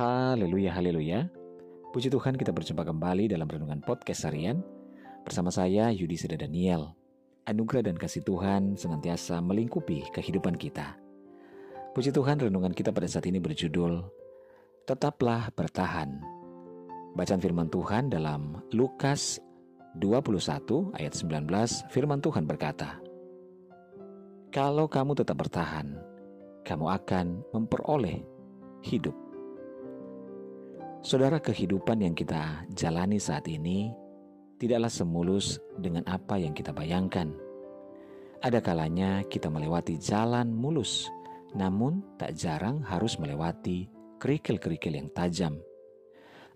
Haleluya, haleluya. Puji Tuhan kita berjumpa kembali dalam Renungan Podcast Harian bersama saya Yudi Seda Daniel. Anugerah dan kasih Tuhan senantiasa melingkupi kehidupan kita. Puji Tuhan renungan kita pada saat ini berjudul Tetaplah Bertahan. Bacaan firman Tuhan dalam Lukas 21 ayat 19 firman Tuhan berkata, Kalau kamu tetap bertahan, kamu akan memperoleh hidup. Saudara, kehidupan yang kita jalani saat ini tidaklah semulus dengan apa yang kita bayangkan. Ada kalanya kita melewati jalan mulus, namun tak jarang harus melewati kerikil-kerikil yang tajam.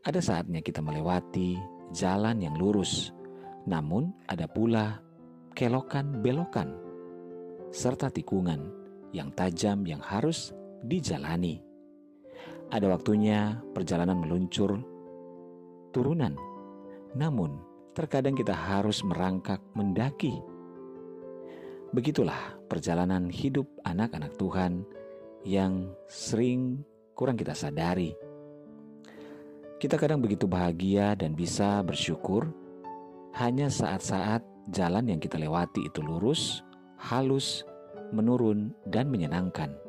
Ada saatnya kita melewati jalan yang lurus, namun ada pula kelokan-belokan serta tikungan yang tajam yang harus dijalani. Ada waktunya perjalanan meluncur turunan. Namun, terkadang kita harus merangkak mendaki. Begitulah perjalanan hidup anak-anak Tuhan yang sering kurang kita sadari. Kita kadang begitu bahagia dan bisa bersyukur hanya saat-saat jalan yang kita lewati itu lurus, halus, menurun, dan menyenangkan.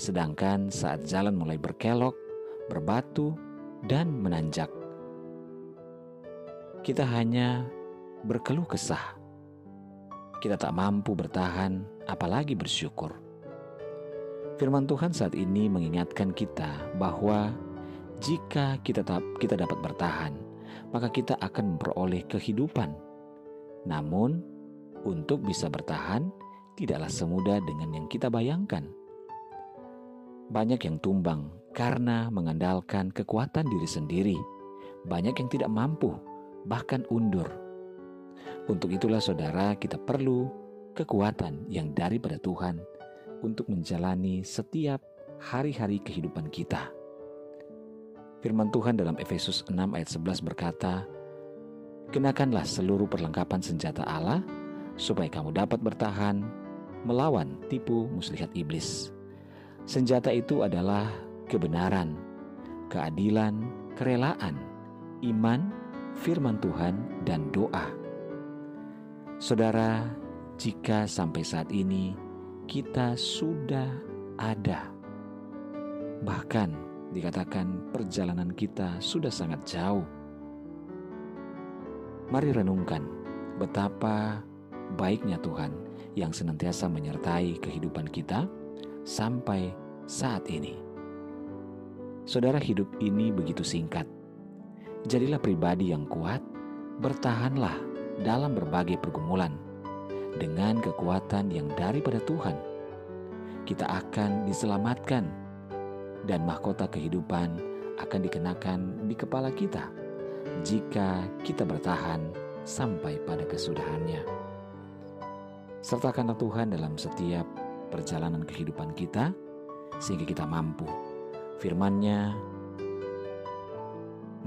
Sedangkan saat jalan mulai berkelok, berbatu, dan menanjak, kita hanya berkeluh kesah. Kita tak mampu bertahan, apalagi bersyukur. Firman Tuhan saat ini mengingatkan kita bahwa jika kita kita dapat bertahan, maka kita akan memperoleh kehidupan. Namun, untuk bisa bertahan tidaklah semudah dengan yang kita bayangkan. Banyak yang tumbang karena mengandalkan kekuatan diri sendiri. Banyak yang tidak mampu, bahkan undur. Untuk itulah saudara kita perlu kekuatan yang daripada Tuhan untuk menjalani setiap hari-hari kehidupan kita. Firman Tuhan dalam Efesus 6 ayat 11 berkata, Kenakanlah seluruh perlengkapan senjata Allah, supaya kamu dapat bertahan melawan tipu muslihat iblis. Senjata itu adalah kebenaran, keadilan, kerelaan, iman, firman Tuhan, dan doa. Saudara, jika sampai saat ini kita sudah ada, bahkan dikatakan perjalanan kita sudah sangat jauh, mari renungkan betapa baiknya Tuhan yang senantiasa menyertai kehidupan kita sampai saat ini. Saudara, hidup ini begitu singkat. Jadilah pribadi yang kuat, bertahanlah dalam berbagai pergumulan dengan kekuatan yang daripada Tuhan. Kita akan diselamatkan dan mahkota kehidupan akan dikenakan di kepala kita jika kita bertahan sampai pada kesudahannya. Sertakanlah Tuhan dalam setiap perjalanan kehidupan kita sehingga kita mampu. firman-Nya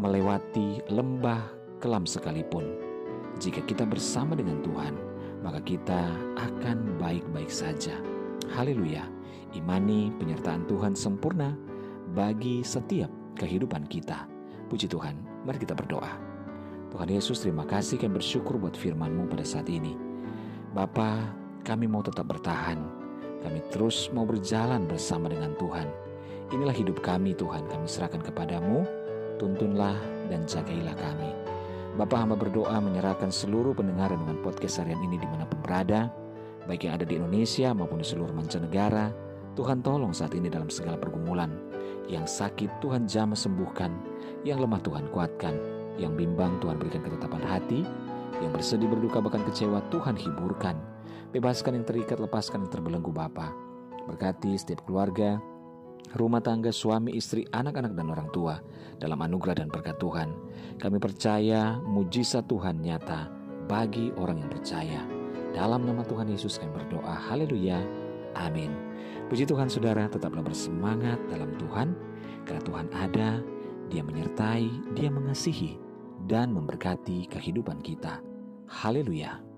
melewati lembah kelam sekalipun. Jika kita bersama dengan Tuhan maka kita akan baik-baik saja. Haleluya. Imani penyertaan Tuhan sempurna bagi setiap kehidupan kita. Puji Tuhan mari kita berdoa. Tuhan Yesus terima kasih. Kami bersyukur buat firman-Mu pada saat ini. Bapa kami mau tetap bertahan kami terus mau berjalan bersama dengan Tuhan. Inilah hidup kami Tuhan, kami serahkan kepadamu, tuntunlah dan jagailah kami. Bapak hamba berdoa menyerahkan seluruh pendengar dengan podcast harian ini di mana pun berada, baik yang ada di Indonesia maupun di seluruh mancanegara. Tuhan tolong saat ini dalam segala pergumulan. Yang sakit Tuhan jamah sembuhkan, yang lemah Tuhan kuatkan, yang bimbang Tuhan berikan ketetapan hati, yang bersedih berduka bahkan kecewa Tuhan hiburkan. Bebaskan yang terikat, lepaskan yang terbelenggu Bapa. Berkati setiap keluarga, rumah tangga, suami, istri, anak-anak, dan orang tua dalam anugerah dan berkat Tuhan. Kami percaya mujizat Tuhan nyata bagi orang yang percaya. Dalam nama Tuhan Yesus kami berdoa. Haleluya. Amin. Puji Tuhan saudara, tetaplah bersemangat dalam Tuhan. Karena Tuhan ada, dia menyertai, dia mengasihi, dan memberkati kehidupan kita. Haleluya.